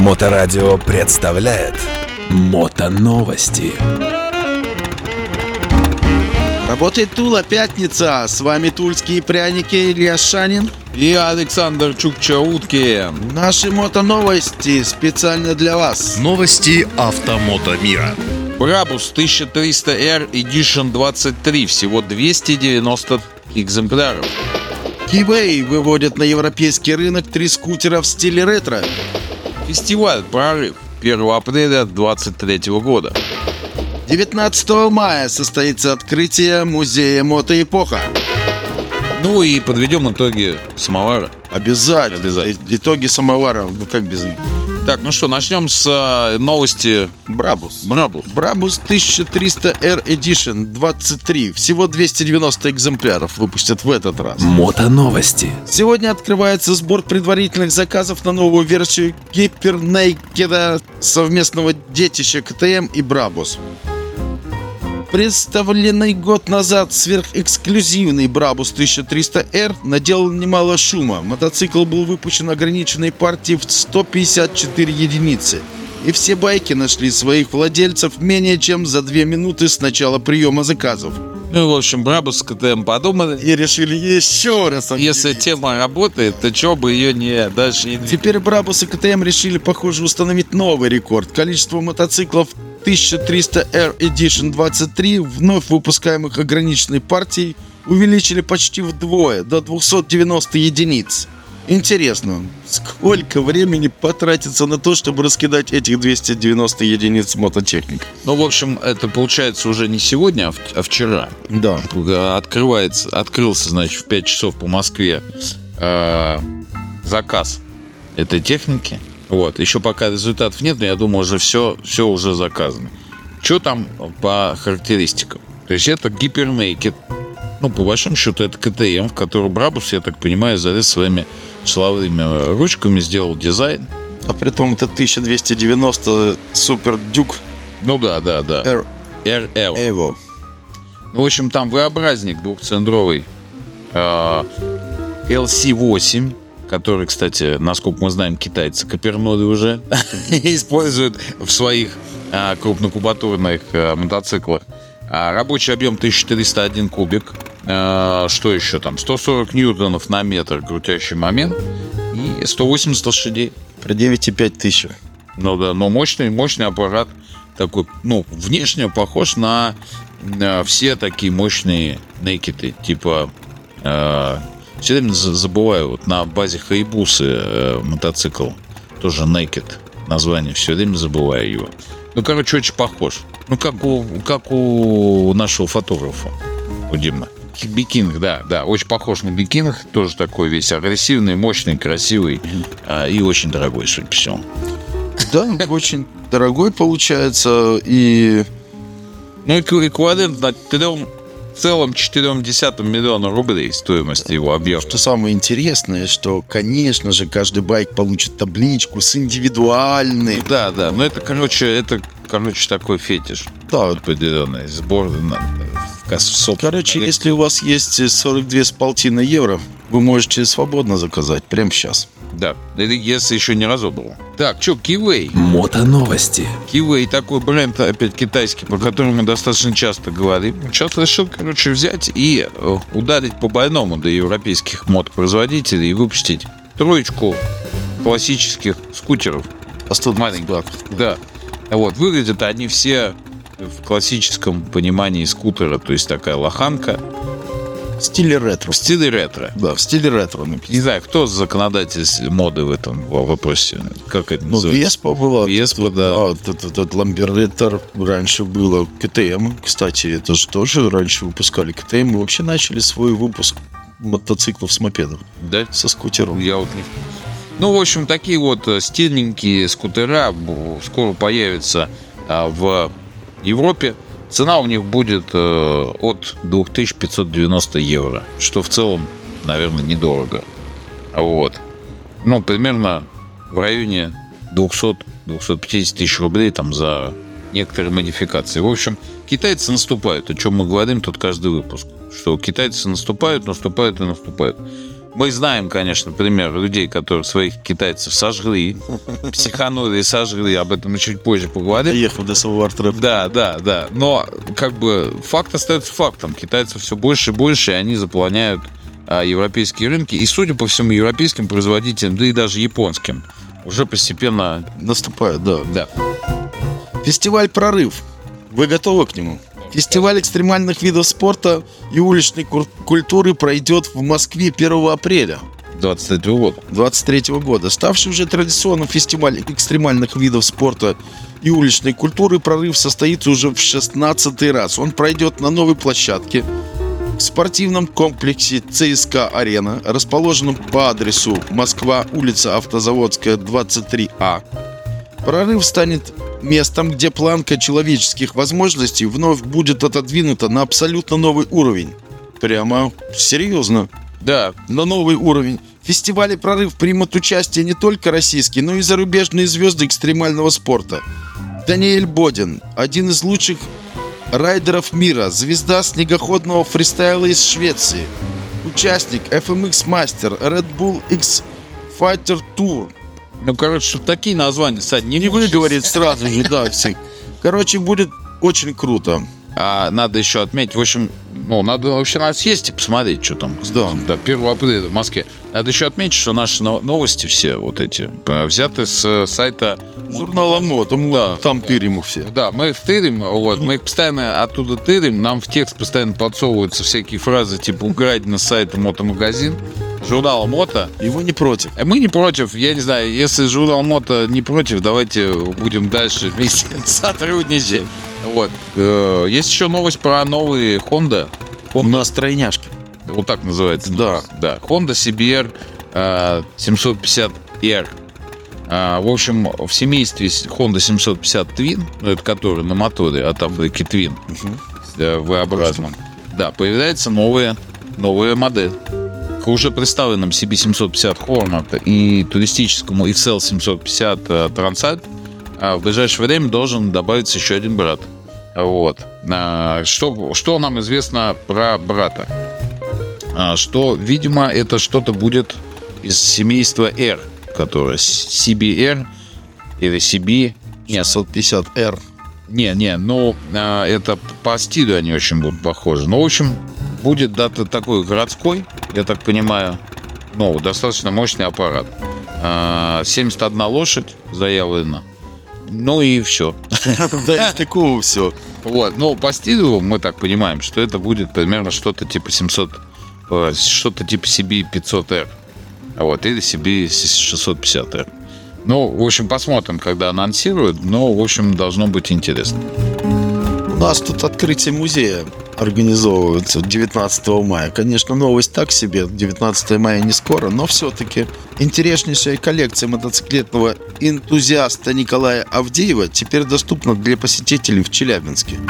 Моторадио представляет Мотоновости. Работает Тула Пятница. С вами тульские пряники Илья Шанин. И Александр Чукчаутки. Наши мотоновости специально для вас. Новости автомото мира. Брабус 1300R Edition 23. Всего 290 экземпляров. Кивей выводят на европейский рынок три скутера в стиле ретро. Фестиваль «Прорыв» 1 апреля 2023 года. 19 мая состоится открытие музея мотоэпоха. Ну и подведем итоги самовара. Обязательно. Обязательно. И- Итоги самовара. Ну как без них? Так, ну что, начнем с э, новости Брабус. Брабус. Брабус 1300R Edition 23. Всего 290 экземпляров выпустят в этот раз. Мотоновости. Сегодня открывается сбор предварительных заказов на новую версию Гипернейкеда совместного детища КТМ и Брабус. Представленный год назад сверхэксклюзивный Брабус 1300R наделал немало шума. Мотоцикл был выпущен ограниченной партией в 154 единицы. И все байки нашли своих владельцев менее чем за две минуты с начала приема заказов. Ну, в общем, Брабус с КТМ подумали. И решили еще раз Если тема работает, то чё бы ее не дальше не? Теперь Брабус и КТМ решили, похоже, установить новый рекорд. Количество мотоциклов 1300R Edition 23, вновь выпускаемых ограниченной партией, увеличили почти вдвое, до 290 единиц. Интересно, сколько времени потратится на то, чтобы раскидать этих 290 единиц мототехник? Ну, в общем, это получается уже не сегодня, а, а вчера. Да. Э, Открывается, открылся, значит, в 5 часов по Москве э, заказ этой техники. Вот. Еще пока результатов нет, но я думаю, уже все, все уже заказано. Что там по характеристикам? То есть это гипернейкед. Ну, по большому счету, это КТМ, в который Брабус, я так понимаю, залез своими шеловыми ручками, сделал дизайн. А при том это 1290 Супер Дюк Ну да, да, да. R RL. Evo. В общем, там V-образник двухцилиндровый э, LC8, который, кстати, насколько мы знаем, китайцы Коперноды уже используют в своих э, крупнокубатурных э, мотоциклах. А рабочий объем 1401 кубик. Э, что еще там? 140 ньютонов на метр крутящий момент и 180 лошадей. При 9,5 тысяч. Ну да, но мощный, мощный аппарат такой, ну, внешне похож на, э, все такие мощные некиты, типа, все время за- забываю, вот на базе Хайбусы э, мотоцикл, тоже Naked, название, все время забываю его. Ну, короче, очень похож. Ну, как у, как у нашего фотографа, у Димна. Бикинг, да, да, очень похож на бикинг, тоже такой весь агрессивный, мощный, красивый а, и очень дорогой, всему. Да, очень дорогой получается. И Ну, эк- эквивалент на трем, в целом 4 миллиона рублей стоимость его объема. что самое интересное, что, конечно же, каждый байк получит табличку с индивидуальной. Да, да, но это, короче, это, короче, такой фетиш Да, определенный. Сбор на, в кас- в соб- короче, если у вас есть 42 с полтиной евро, вы можете свободно заказать прямо сейчас. Да, это если еще не разобрал. Так, что, Кивей? Мотоновости. Кивей такой бренд, опять китайский, про который мы достаточно часто говорим. Сейчас решил, короче, взять и э, ударить по больному до европейских мод-производителей и выпустить троечку классических скутеров. А 120 Маленький. баков. Да. Вот, выглядят они все в классическом понимании скутера, то есть такая лоханка В стиле ретро. в стиле ретро. Да, в стиле ретро написано. Не знаю, кто законодатель моды в этом во- вопросе. Как это Ну, называется? Веспа была. Веспа, да. А, тут, тут Ламбереттер раньше было. КТМ, кстати, это же тоже раньше выпускали КТМ. Мы вообще начали свой выпуск мотоциклов с мопедов. Да? Со скутером. Я вот не... Ну, в общем, такие вот э, стильненькие скутера скоро появятся а, в Европе. Цена у них будет э, от 2590 евро, что в целом, наверное, недорого. Вот. Ну, примерно в районе 200-250 тысяч рублей там за некоторые модификации. В общем, китайцы наступают. О чем мы говорим тут каждый выпуск. Что китайцы наступают, наступают и наступают. Мы знаем, конечно, пример людей, которые своих китайцев сожгли, психанули и сожгли, об этом мы чуть позже поговорим. Доехал до самого трэп. Да, да, да. Но как бы факт остается фактом. Китайцев все больше и больше, и они заполоняют а, европейские рынки. И, судя по всему, европейским производителям, да и даже японским, уже постепенно... Наступает, да. Да. Фестиваль «Прорыв». Вы готовы к нему? Фестиваль экстремальных видов спорта и уличной культуры пройдет в Москве 1 апреля 23 года. 2023 года. Ставший уже традиционным фестиваль экстремальных видов спорта и уличной культуры «Прорыв» состоится уже в 16 раз. Он пройдет на новой площадке в спортивном комплексе ЦСКА-Арена, расположенном по адресу Москва, улица Автозаводская, 23А. Прорыв станет местом, где планка человеческих возможностей вновь будет отодвинута на абсолютно новый уровень. Прямо серьезно Да, на новый уровень. В фестивале «Прорыв» примут участие не только российские, но и зарубежные звезды экстремального спорта. Даниэль Бодин, один из лучших райдеров мира, звезда снегоходного фристайла из Швеции, участник FMX Master, Red Bull X Fighter Tour. Ну, короче, чтобы такие названия, Сань, не, Не выговорит сразу же, да, все. Короче, будет очень круто. А надо еще отметить, в общем, ну, надо вообще надо съесть и посмотреть, что там. Да. Да, 1 апреля в Москве. Надо еще отметить, что наши но- новости все вот эти э, взяты с э, сайта Журнал МО, там, Да. там тырим их все. Да, мы их тырим, вот, мы их постоянно оттуда тырим, нам в текст постоянно подсовываются всякие фразы, типа «Украдено с сайта Мотомагазин», журнала Мото. Его не против. Э, Мы не против, я не знаю, если журнал Мото не против, давайте будем дальше вместе сотрудничать. Вот. Э, Есть еще новость про новые Honda. У нас тройняшки. Вот так называется. Да. Да. Honda CBR э, 750R. А, в общем, в семействе Honda 750 Twin, ну, это который на моторе от фабрики Twin, э, V-образном, да, появляется новая, новая модель. К уже представленным CB750 Hornet и туристическому XL 750 э, Transat а, в ближайшее время должен добавиться еще один брат. Вот. А, Что, что нам известно про брата? А, Что, видимо, это что-то будет из семейства R, которое CBR или CB. Нет, 750R. не, не, ну, это по стилю они очень будут похожи. Ну, в общем, будет дата такой городской, я так понимаю, ну, достаточно мощный аппарат. А, 71 лошадь заявлено. Ну и все. Да, из такого все. Вот, ну, по стилю мы так понимаем, что это будет примерно что-то типа 700, э, что-то типа CB 500R. Вот, или CB 650R. Ну, в общем, посмотрим, когда анонсируют. Но, в общем, должно быть интересно. Нас тут открытие музея организовывается 19 мая. Конечно, новость так себе. 19 мая не скоро, но все-таки интереснейшая коллекция мотоциклетного энтузиаста Николая Авдеева теперь доступна для посетителей в Челябинске.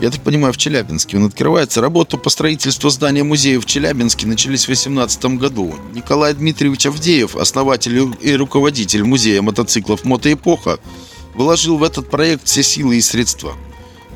Я так понимаю, в Челябинске он открывается. Работу по строительству здания музея в Челябинске начались в 2018 году. Николай Дмитриевич Авдеев, основатель и руководитель музея мотоциклов «Мотоэпоха», вложил в этот проект все силы и средства.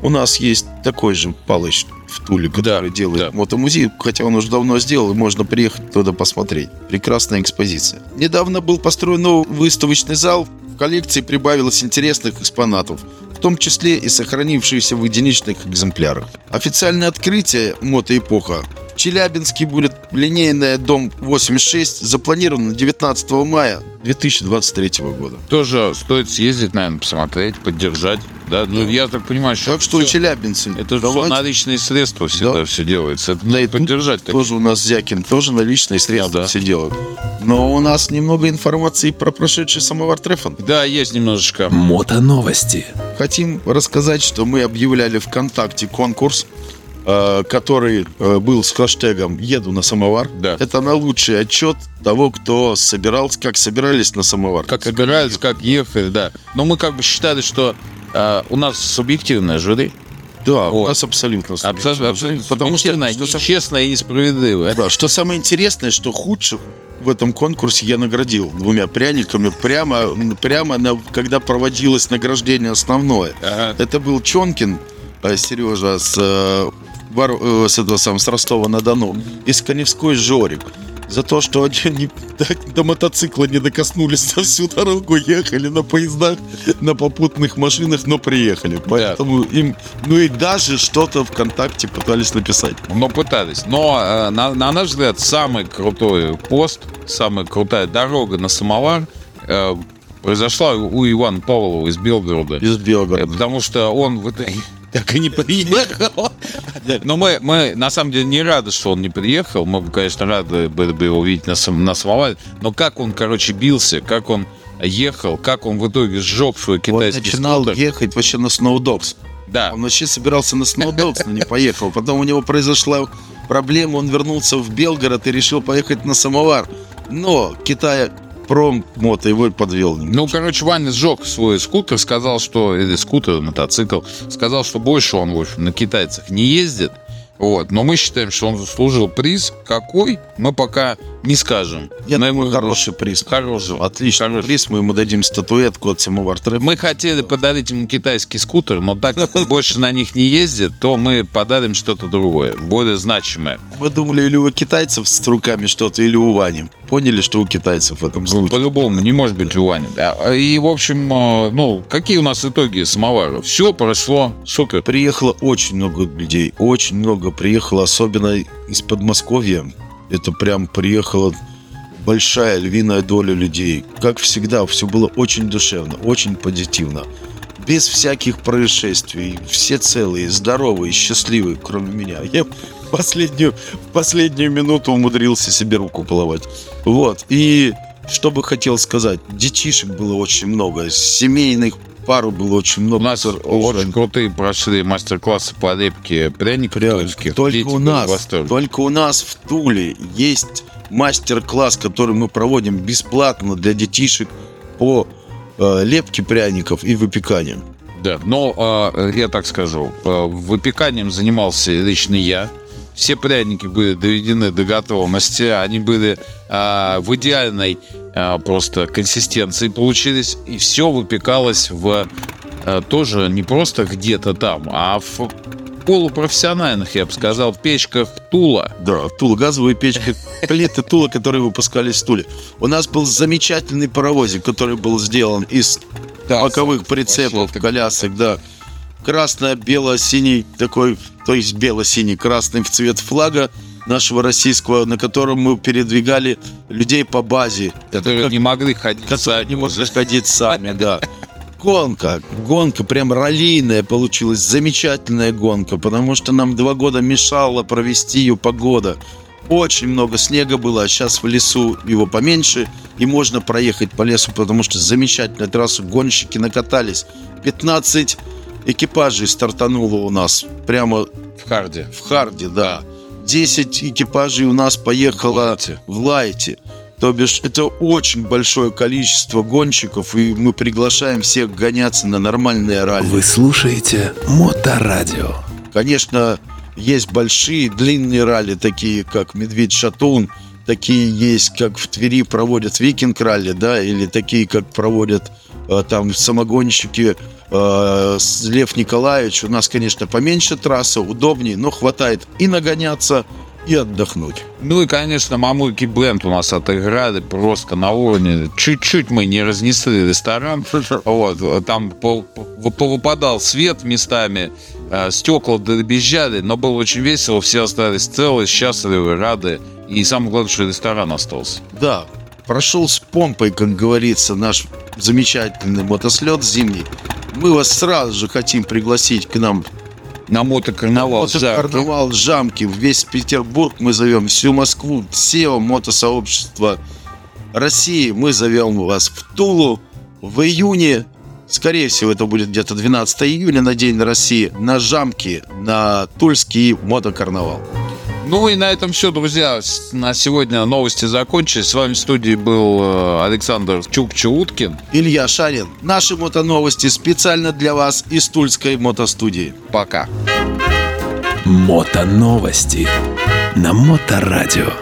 У нас есть такой же Палыч в Туле, который делает да. мотомузей, хотя он уже давно сделал, и можно приехать туда посмотреть. Прекрасная экспозиция. Недавно был построен новый выставочный зал, в коллекции прибавилось интересных экспонатов, в том числе и сохранившиеся в единичных экземплярах. Официальное открытие мотоэпоха в Челябинске будет линейная дом 86, запланировано на 19 мая 2023 года. Тоже стоит съездить, наверное, посмотреть, поддержать. Да, ну, я так понимаю, что Так что, всё- челябинцы, это же давайте. наличные средства всегда Да. все делается. Это надо тут поддержать. так. Тоже у нас Зякин, тоже наличные средства Да. все делают. Но у нас немного информации про прошедший самовар Трефон. Да, есть немножечко. Мотоновости. Хотим рассказать, что мы объявляли ВКонтакте конкурс, э, который э, был с хэштегом «Еду на самовар». Да. Это на лучший отчет того, кто собирался, как собирались на самовар. Как собирались, как ехали, да. Но мы как бы считали, что а, у нас субъективное жюри. Да, у Вот. нас абсолютно. Абсолютно, абсолютно Потому что, субъективное, что, нечестное и несправедливое. Да, что самое интересное, что худших в этом конкурсе я наградил двумя пряниками прямо, прямо на, когда проводилось награждение основное. Ага. Это был Чонкин э, Сережа с, э, с, этого самого, с Ростова-на-Дону и с Коневской Жорик. За то, что они не- до, мотоцикла не докоснулись на всю дорогу, ехали на поездах, на попутных машинах, но приехали. Поэтому им, ну и даже что-то ВКонтакте пытались написать. Но пытались. Но, э, на, на наш взгляд, самый крутой пост, самая крутая дорога на самовар э, произошла у Ивана Павлова из Белгорода. Из Э, Белгорода. Потому что он в итоге так и не приехал. Но мы, мы на самом деле не рады, что он не приехал. Мы бы, конечно, рады были бы его видеть на, на самоваре. Но как он, короче, бился, как он ехал, как он в итоге сжег свой китайский начинал скутер. ехать вообще на сноудокс. Да. Он вообще собирался на сноудокс, но не поехал. Потом у него произошла проблема, он вернулся в Белгород и решил поехать на самовар. Но Китая промото его подвел. Ну, короче, Ваня сжег свой скутер, сказал, что... Или скутер, мотоцикл. Сказал, что больше он, в общем, на китайцах не ездит. Вот. Но мы считаем, что он заслужил приз. Какой? Мы пока не скажем. Я думаю, хороший приз. Хороший. Отличный Хороший. приз. Мы ему дадим статуэтку от самовар Трэп. Мы хотели подарить ему китайский скутер, но так как он больше на них не ездит, то мы подарим что-то другое, более значимое. Мы думали, или у китайцев с руками что-то, или у Вани. Поняли, что у китайцев в этом случае. По-любому, не может быть у Вани. А, И, в общем, э, ну, какие у нас итоги самовара? Все прошло супер. Приехало очень много людей, очень много приехало, особенно из Подмосковья. Это прям приехала большая львиная доля людей. Как всегда, все было очень душевно, очень позитивно. Без всяких происшествий. Все целые, здоровые, счастливые, кроме меня. Я последнюю, последнюю минуту умудрился себе руку половать. Вот. И что бы хотел сказать. Детишек было очень много. Семейных пару было очень много. У нас очень крутые прошли мастер-классы по лепке пряников тульских. Только Дети у нас, только у нас в Туле есть мастер-класс, который мы проводим бесплатно для детишек по э, лепке пряников и выпеканию. Да, но э, я так скажу, э, выпеканием занимался лично я. Все пряники были доведены до готовности, они были э, в идеальной просто консистенции получились, и все выпекалось в э, тоже не просто где-то там, а в полупрофессиональных, я бы сказал, печках Тула. Да, Тула, газовые печки, плиты Тула, которые выпускались в Туле. У нас был замечательный паровозик, который был сделан из боковых прицепов, Вообще, колясок, да. Красно-бело-синий такой, то есть бело-синий, красный в цвет флага нашего российского, на котором мы передвигали людей по базе. которые как- не могли ходить которые сами. не могут ходить сами, да. Гонка, гонка прям раллийная получилась, замечательная гонка, потому что нам два года мешала провести ее погода. Очень много снега было, а сейчас в лесу его поменьше, и можно проехать по лесу, потому что замечательная трасса, гонщики накатались. 15 экипажей стартануло у нас, прямо в харде. в Харде, да. 10 экипажей у нас поехало Лайте. в Лайте. То бишь, это очень большое количество гонщиков, и мы приглашаем всех гоняться на нормальные ралли. Вы слушаете Моторадио. Конечно, есть большие, длинные ралли, такие как Медведь-Шатун, такие есть, как в Твери проводят Викинг-ралли, да, или такие, как проводят там самогонщики э, Лев Николаевич. У нас, конечно, поменьше трасса, удобнее, но хватает и нагоняться, и отдохнуть. Ну и, конечно, мамульки бленд у нас отыграли просто на уровне. Чуть-чуть мы не разнесли ресторан. Вот, там по- по- повыпадал свет местами, э, стекла дребезжали, но было очень весело, все остались целы, счастливы, рады. И самое главное, что ресторан остался. Да, прошел с помпой, как говорится, наш замечательный мотослет зимний. Мы вас сразу же хотим пригласить к нам На мотокарнавал. Вот жаркий. карнавал Жамки, весь Петербург мы зовем, всю Москву, все мотосообщество России мы зовем вас в Тулу в июне. Скорее всего, это будет где-то 12 июля на День России на Жамке, на Тульский мотокарнавал. Ну и на этом все, друзья. На сегодня новости закончились. С вами в студии был э, Александр Чук-Чууткин. Илья Шарин. Наши мотоновости специально для вас из Тульской мотостудии. Пока. Мотоновости на Моторадио.